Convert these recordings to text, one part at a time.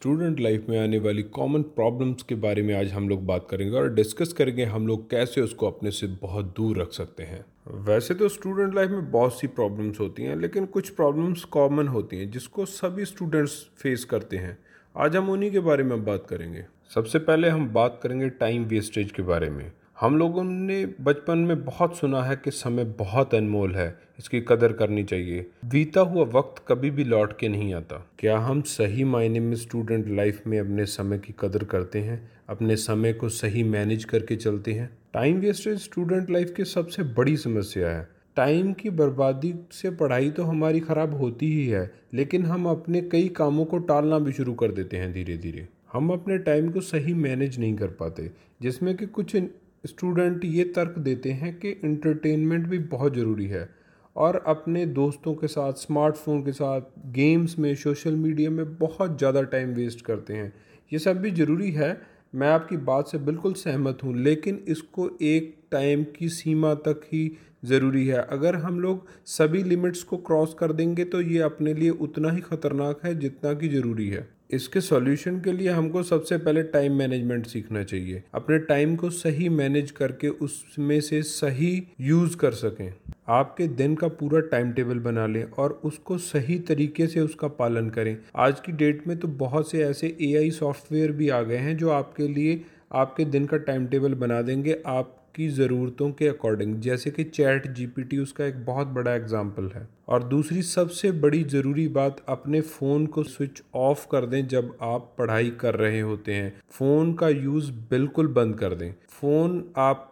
Student life में आने वाली कॉमन प्रॉब्लम्स के बारे में आज हम लोग बात करेंगे और डिस्कस करेंगे हम लोग कैसे उसको अपने से बहुत दूर रख सकते हैं। वैसे तो स्टूडेंट लाइफ में बहुत सी प्रॉब्लम्स होती हैं, लेकिन कुछ प्रॉब्लम्स कॉमन होती हैं जिसको सभी स्टूडेंट्स फेस करते हैं। आज हम उन्हीं के बारे में बात करेंगे। सबसे पहले हम बात करेंगे टाइम वेस्टेज के बारे में। हम लोगों ने बचपन में बहुत सुना है कि समय बहुत अनमोल है, इसकी कदर करनी चाहिए। बीता हुआ वक्त कभी भी लौट के नहीं आता। क्या हम सही मायने में स्टूडेंट लाइफ में अपने समय की कदर करते हैं? अपने समय को सही मैनेज करके चलते हैं? टाइम वेस्टेज स्टूडेंट लाइफ की सबसे बड़ी समस्या है। टाइम की बर्बादी से पढ़ाई तो हमारी ख़राब होती ही है, लेकिन हम अपने कई कामों को टालना भी शुरू कर देते हैं धीरे धीरे हम अपने टाइम को सही मैनेज नहीं कर पाते, जिसमें कि कुछ स्टूडेंट ये तर्क देते हैं कि इंटरटेनमेंट भी बहुत ज़रूरी है और अपने दोस्तों के साथ स्मार्टफ़ोन के साथ गेम्स में सोशल मीडिया में बहुत ज़्यादा टाइम वेस्ट करते हैं। ये सब भी ज़रूरी है। मैं आपकी बात से बिल्कुल सहमत हूँ, लेकिन इसको एक टाइम की सीमा तक ही ज़रूरी है। अगर हम लोग सभी लिमिट्स को क्रॉस कर देंगे तो ये अपने लिए उतना ही ख़तरनाक है जितना कि ज़रूरी है। इसके सॉल्यूशन के लिए हमको सबसे पहले टाइम मैनेजमेंट सीखना चाहिए। अपने टाइम को सही मैनेज करके उसमें से सही यूज़ कर सकें। आपके दिन का पूरा टाइम टेबल बना लें और उसको सही तरीके से उसका पालन करें। आज की डेट में तो बहुत से ऐसे एआई सॉफ्टवेयर भी आ गए हैं जो आपके लिए आपके दिन का टाइम टेबल बना देंगे। आप की ज़रूरतों के अकॉर्डिंग जैसे कि चैट जीपीटी उसका एक बहुत बड़ा एग्ज़ाम्पल है। और दूसरी सबसे बड़ी ज़रूरी बात, अपने फ़ोन को स्विच ऑफ़ कर दें जब आप पढ़ाई कर रहे होते हैं। फ़ोन का यूज़ बिल्कुल बंद कर दें। फ़ोन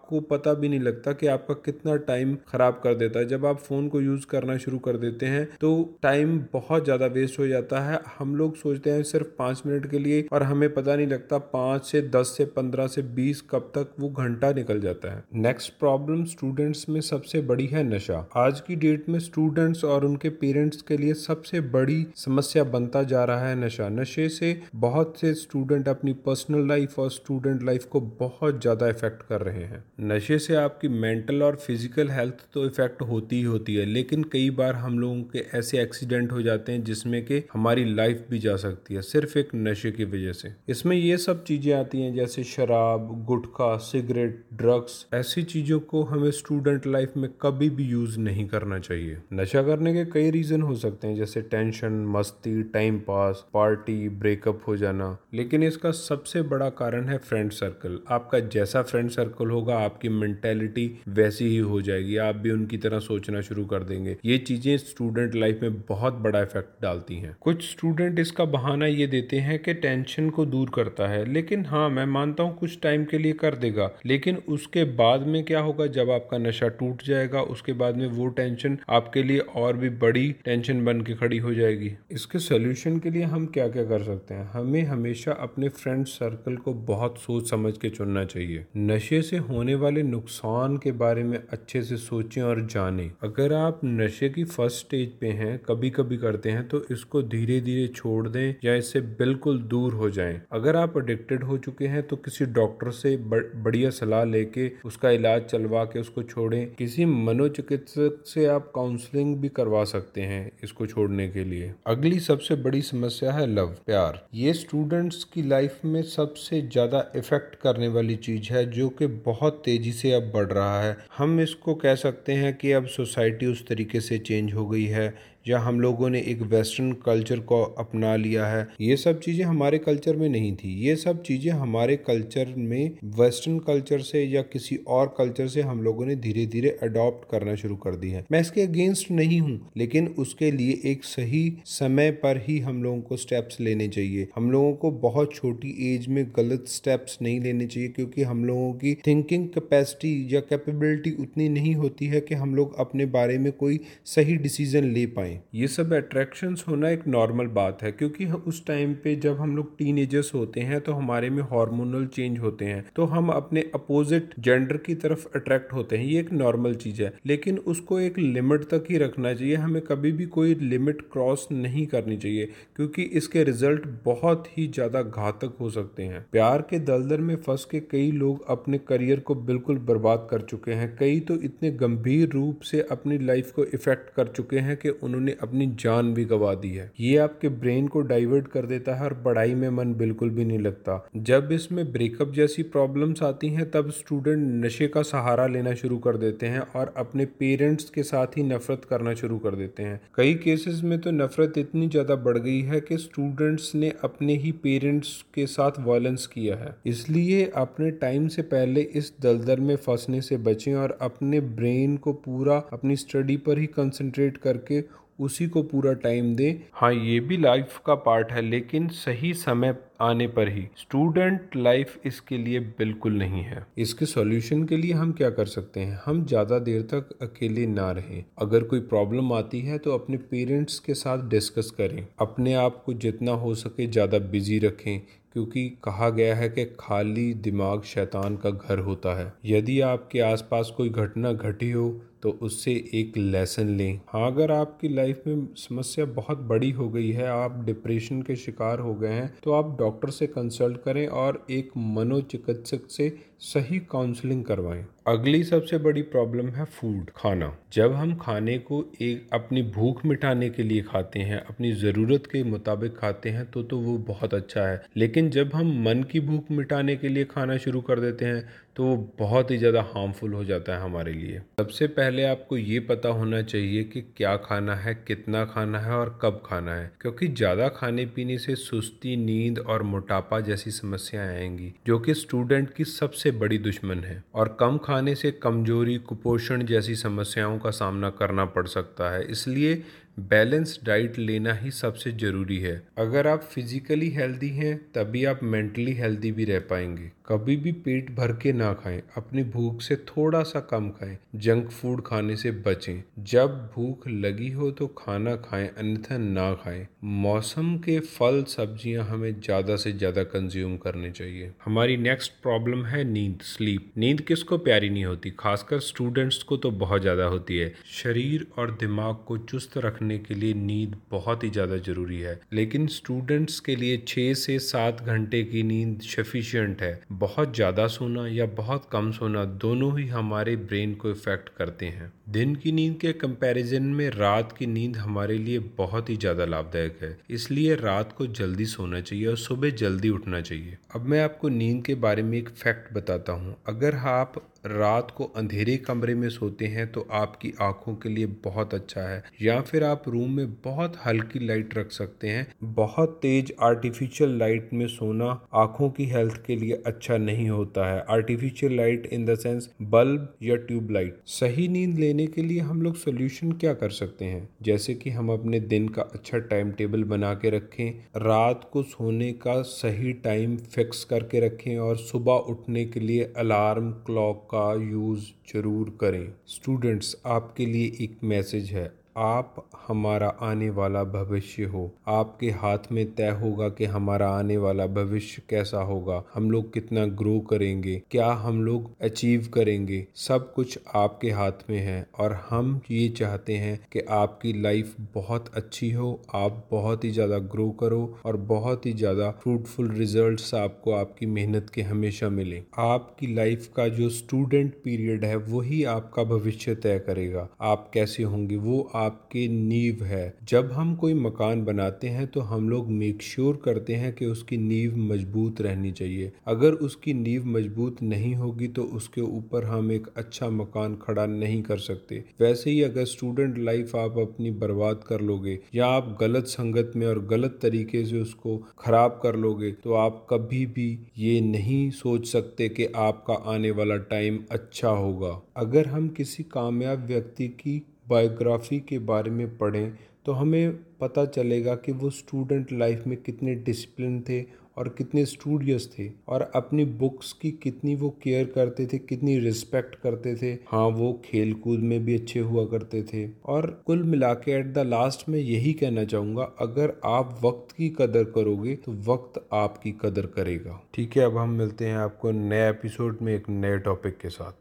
आपको पता भी नहीं लगता कि आपका कितना टाइम ख़राब कर देता है। जब आप फ़ोन को यूज़ करना शुरू कर देते हैं तो टाइम बहुत ज़्यादा वेस्ट हो जाता है। हम लोग सोचते हैं सिर्फ़ पाँच मिनट के लिए और हमें पता नहीं लगता पाँच से दस से पंद्रह से बीस कब तक वो घंटा निकल जाता है। नेक्स्ट प्रॉब्लम स्टूडेंट्स में सबसे बड़ी है नशा। आज की डेट में स्टूडेंट्स और उनके पेरेंट्स के लिए सबसे बड़ी समस्या बनता जा रहा है नशा। नशे से बहुत से स्टूडेंट अपनी पर्सनल लाइफ और स्टूडेंट लाइफ को बहुत ज़्यादा इफ़ेक्ट कर रहे हैं। नशे से आपकी मेंटल और फ़िज़िकल हेल्थ तो इफ़ेक्ट होती ही होती है, लेकिन कई बार हम लोगों के ऐसे एक्सीडेंट हो जाते हैं जिसमें कि हमारी लाइफ भी जा सकती है, सिर्फ़ एक नशे की वजह से। इसमें ये सब चीज़ें आती हैं, जैसे शराब, गुटखा, सिगरेट ड्रग्स ऐसी चीज़ों को हमें स्टूडेंट लाइफ में कभी भी यूज़ नहीं करना चाहिए। नशा करने के कई रीज़न हो सकते हैं, जैसे टेंशन मस्ती टाइम पास पार्टी ब्रेकअप हो जाना। लेकिन इसका सबसे बड़ा कारण है फ्रेंड सर्कल आपका जैसा फ्रेंड सर्कल होगा आपकी मेंटेलिटी वैसी ही हो जाएगी, आप भी उनकी तरह सोचना शुरू कर देंगे। ये चीज़ें स्टूडेंट लाइफ में बहुत बड़ा इफ़ेक्ट डालती हैं। कुछ स्टूडेंट इसका बहाना ये देते हैं कि टेंशन को दूर करता है, लेकिन हाँ मैं मानता हूँ कुछ टाइम के लिए कर देगा, लेकिन उसके बाद में क्या होगा? जब आपका नशा टूट जाएगा, उसके बाद में वो टेंशन आपके लिए और भी बड़ी टेंशन बन के खड़ी हो जाएगी। इसके सोल्यूशन के लिए हम क्या क्या कर सकते हैं? हमें हमेशा अपने फ्रेंड सर्कल को बहुत सोच समझ के चुनना चाहिए। नशे से होने वाले नुकसान के बारे में अच्छे से सोचें और जानें। अगर आप नशे की फ़र्स्ट स्टेज पे हैं कभी कभी करते हैं तो इसको धीरे धीरे छोड़ दें या इससे बिल्कुल दूर हो जाएँ। अगर आप अडिक्टेड हो चुके हैं तो किसी डॉक्टर से बढ़िया सलाह लेके उसका इलाज चलवा के उसको छोड़ें। किसी मनोचिकित्सक से आप काउंसलिंग भी करवा सकते हैं इसको छोड़ने के लिए। अगली सबसे बड़ी समस्या है लव, प्यार। ये स्टूडेंट्स की लाइफ में सबसे ज़्यादा इफ़ेक्ट करने वाली चीज़ है, जो कि बहुत तेज़ी से अब बढ़ रहा है। हम इसको कह सकते हैं कि अब सोसाइटी उस तरीके से चेंज हो गई है। या हम लोगों ने एक वेस्टर्न कल्चर को अपना लिया है। ये सब चीज़ें हमारे कल्चर में नहीं थी। ये सब चीज़ें हमारे कल्चर में वेस्टर्न कल्चर से या किसी और कल्चर से हम लोगों ने धीरे धीरे अडॉप्ट करना शुरू कर दी है। मैं इसके अगेंस्ट नहीं हूँ, लेकिन उसके लिए एक सही समय पर ही हम लोगों को स्टेप्स लेने चाहिए। हम लोगों को बहुत छोटी एज में गलत स्टेप्स नहीं लेने चाहिए, क्योंकि हम लोगों की थिंकिंग कैपेसिटी या कैपेबिलिटी उतनी नहीं होती है कि हम लोग अपने बारे में कोई सही डिसीज़न ले पाए। ये सब अट्रैक्शंस होना एक नॉर्मल बात है, क्योंकि उस टाइम पे जब हम लोग टीन होते हैं तो हमारे में हार्मोनल चेंज होते हैं तो हम अपने अपोजिट जेंडर की तरफ़ अट्रैक्ट होते हैं, ये एक नॉर्मल चीज़ है। लेकिन उसको एक लिमिट तक ही रखना चाहिए, हमें कभी भी कोई लिमिट क्रॉस नहीं करनी चाहिए, क्योंकि इसके रिज़ल्ट बहुत ही ज़्यादा घातक हो सकते हैं। प्यार के दलदल में फंस के कई लोग अपने करियर को बिल्कुल बर्बाद कर चुके हैं। कई तो इतने गंभीर रूप से अपनी लाइफ को इफ़ेक्ट कर चुके हैं कि उन्होंने उन्होंने अपनी जान भी गवा दी है। ये आपके ब्रेन को डाइवर्ट कर देता है और पढ़ाई में मन बिल्कुल भी नहीं लगता। जब इसमें ब्रेकअप जैसी प्रॉब्लम्स आती हैं, तब स्टूडेंट नशे का सहारा लेना शुरू कर देते हैं और अपने पेरेंट्स के साथ ही नफरत करना शुरू कर देते हैं। कई केसेस में तो नफरत इतनी ज़्यादा बढ़ गई है कि स्टूडेंट्स ने अपने ही पेरेंट्स के साथ वायलेंस किया है। इसलिए अपने टाइम से पहले इस दलदल में फंसने से बचें और अपने ब्रेन को पूरा, अपनी स्टडी पर ही कंसंट्रेट करके उसी को पूरा टाइम दें। हाँ ये भी लाइफ का पार्ट है लेकिन सही समय आने पर ही। स्टूडेंट लाइफ इसके लिए बिल्कुल नहीं है। इसके सॉल्यूशन के लिए हम क्या कर सकते हैं? हम ज़्यादा देर तक अकेले ना रहें। अगर कोई प्रॉब्लम आती है तो अपने पेरेंट्स के साथ डिस्कस करें। अपने आप को जितना हो सके ज़्यादा बिज़ी रखें क्योंकि कहा गया है कि खाली दिमाग शैतान का घर होता है। यदि आपके आसपास कोई घटना घटी हो तो उससे एक लेसन लें। हाँ अगर आपकी लाइफ में समस्या बहुत बड़ी हो गई है, आप डिप्रेशन के शिकार हो गए हैं तो आप डॉक्टर से कंसल्ट करें और एक मनोचिकित्सक से सही काउंसलिंग करवाएँ। अगली सबसे बड़ी प्रॉब्लम है फ़ूड खाना। जब हम खाने को एक, अपनी भूख मिटाने के लिए खाते हैं, अपनी ज़रूरत के मुताबिक खाते हैं तो तो वो बहुत अच्छा है। लेकिन जब हम मन की भूख मिटाने के लिए खाना शुरू कर देते हैं तो वो बहुत ही ज़्यादा हार्मफुल हो जाता है हमारे लिए। सबसे पहले आपको ये पता होना चाहिए कि क्या खाना है, कितना खाना है और कब खाना है। क्योंकि ज़्यादा खाने पीने से सुस्ती, नींद और मोटापा जैसी समस्याएँ आएँगी, जो कि स्टूडेंट की सबसे बड़ी दुश्मन है और कम खाने से कमज़ोरी, कुपोषण जैसी समस्याओं का सामना करना पड़ सकता है। इसलिए बैलेंस डाइट लेना ही सबसे ज़रूरी है। अगर आप फिजिकली हेल्दी हैं, तभी आप मेंटली हेल्दी भी रह पाएँगे। कभी भी पेट भर के ना खाएँ, अपनी भूख से थोड़ा सा कम खाएँ जंक फ़ूड खाने से बचें। जब भूख लगी हो तो खाना खाएँ, अन्यथा ना खाएँ। मौसम के फल सब्ज़ियाँ हमें ज़्यादा से ज़्यादा कंज्यूम करने चाहिए। हमारी नेक्स्ट प्रॉब्लम है नींद स्लीप नींद किसको प्यारी नहीं होती? खासकर स्टूडेंट्स को तो बहुत ज़्यादा होती है। शरीर और दिमाग को चुस्त रखने के लिए नींद बहुत ही ज़्यादा ज़रूरी है। लेकिन स्टूडेंट्स के लिए छः से सात घंटे की नींद सफिशियंट है। बहुत ज़्यादा सोना या बहुत कम सोना दोनों ही हमारे ब्रेन को इफ़ेक्ट करते हैं। दिन की नींद के कंपैरिजन में रात की नींद हमारे लिए बहुत ही ज़्यादा लाभदायक है। इसलिए रात को जल्दी सोना चाहिए और सुबह जल्दी उठना चाहिए। अब मैं आपको नींद के बारे में एक फैक्ट बताता हूँ। अगर आप रात को अंधेरे कमरे में सोते हैं तो आपकी आँखों के लिए बहुत अच्छा है। या फिर आप रूम में बहुत हल्की लाइट रख सकते हैं। बहुत तेज आर्टिफिशियल लाइट में सोना आँखों की हेल्थ के लिए अच्छा नहीं होता है। Artificial light in the sense bulb या ट्यूबलाइट सही नींद लेने के लिए हम लोग सोल्यूशन क्या कर सकते हैं? जैसे कि हम अपने दिन का अच्छा टाइम टेबल बना के रखें, रात को सोने का सही टाइम फिक्स करके रखें और सुबह उठने के लिए अलार्म क्लॉक का यूज़ ज़रूर करें। स्टूडेंट्स आपके लिए एक मैसेज है। आप हमारा आने वाला भविष्य हो। आपके हाथ में तय होगा कि हमारा आने वाला भविष्य कैसा होगा। हम लोग कितना ग्रो करेंगे, क्या हम लोग अचीव करेंगे। सब कुछ आपके हाथ में है और हम ये चाहते हैं कि आपकी लाइफ बहुत अच्छी हो। आप बहुत ही ज़्यादा ग्रो करो और बहुत ही ज़्यादा फ्रूटफुल रिज़ल्ट आपको आपकी मेहनत के हमेशा मिले। आपकी लाइफ का जो स्टूडेंट पीरियड है, वही आपका भविष्य तय करेगा। आप कैसे होंगे, वो आप आपकी नींव है। जब हम कोई मकान बनाते हैं तो हम लोग मेक श्योर करते हैं कि उसकी नींव मज़बूत रहनी चाहिए। अगर उसकी नींव मज़बूत नहीं होगी तो उसके ऊपर हम एक अच्छा मकान खड़ा नहीं कर सकते। वैसे ही अगर स्टूडेंट लाइफ आप अपनी बर्बाद कर लोगे, या आप गलत संगत में और गलत तरीके से उसको खराब कर लोगे तो आप कभी भी ये नहीं सोच सकते कि आपका आने वाला टाइम अच्छा होगा। अगर हम किसी कामयाब व्यक्ति की बायोग्राफी के बारे में पढ़ें तो हमें पता चलेगा कि वो स्टूडेंट लाइफ में कितने डिसिप्लिन थे और कितने स्टूडियस थे और अपनी बुक्स की कितनी वो केयर करते थे, कितनी रिस्पेक्ट करते थे। हाँ वो खेल कूद में भी अच्छे हुआ करते थे। और कुल मिला के एट द लास्ट में यही कहना चाहूँगा, अगर आप वक्त की कदर करोगे तो वक्त आपकी कदर करेगा। ठीक है, अब हम मिलते हैं आपको नए एपिसोड में एक नए टॉपिक के साथ।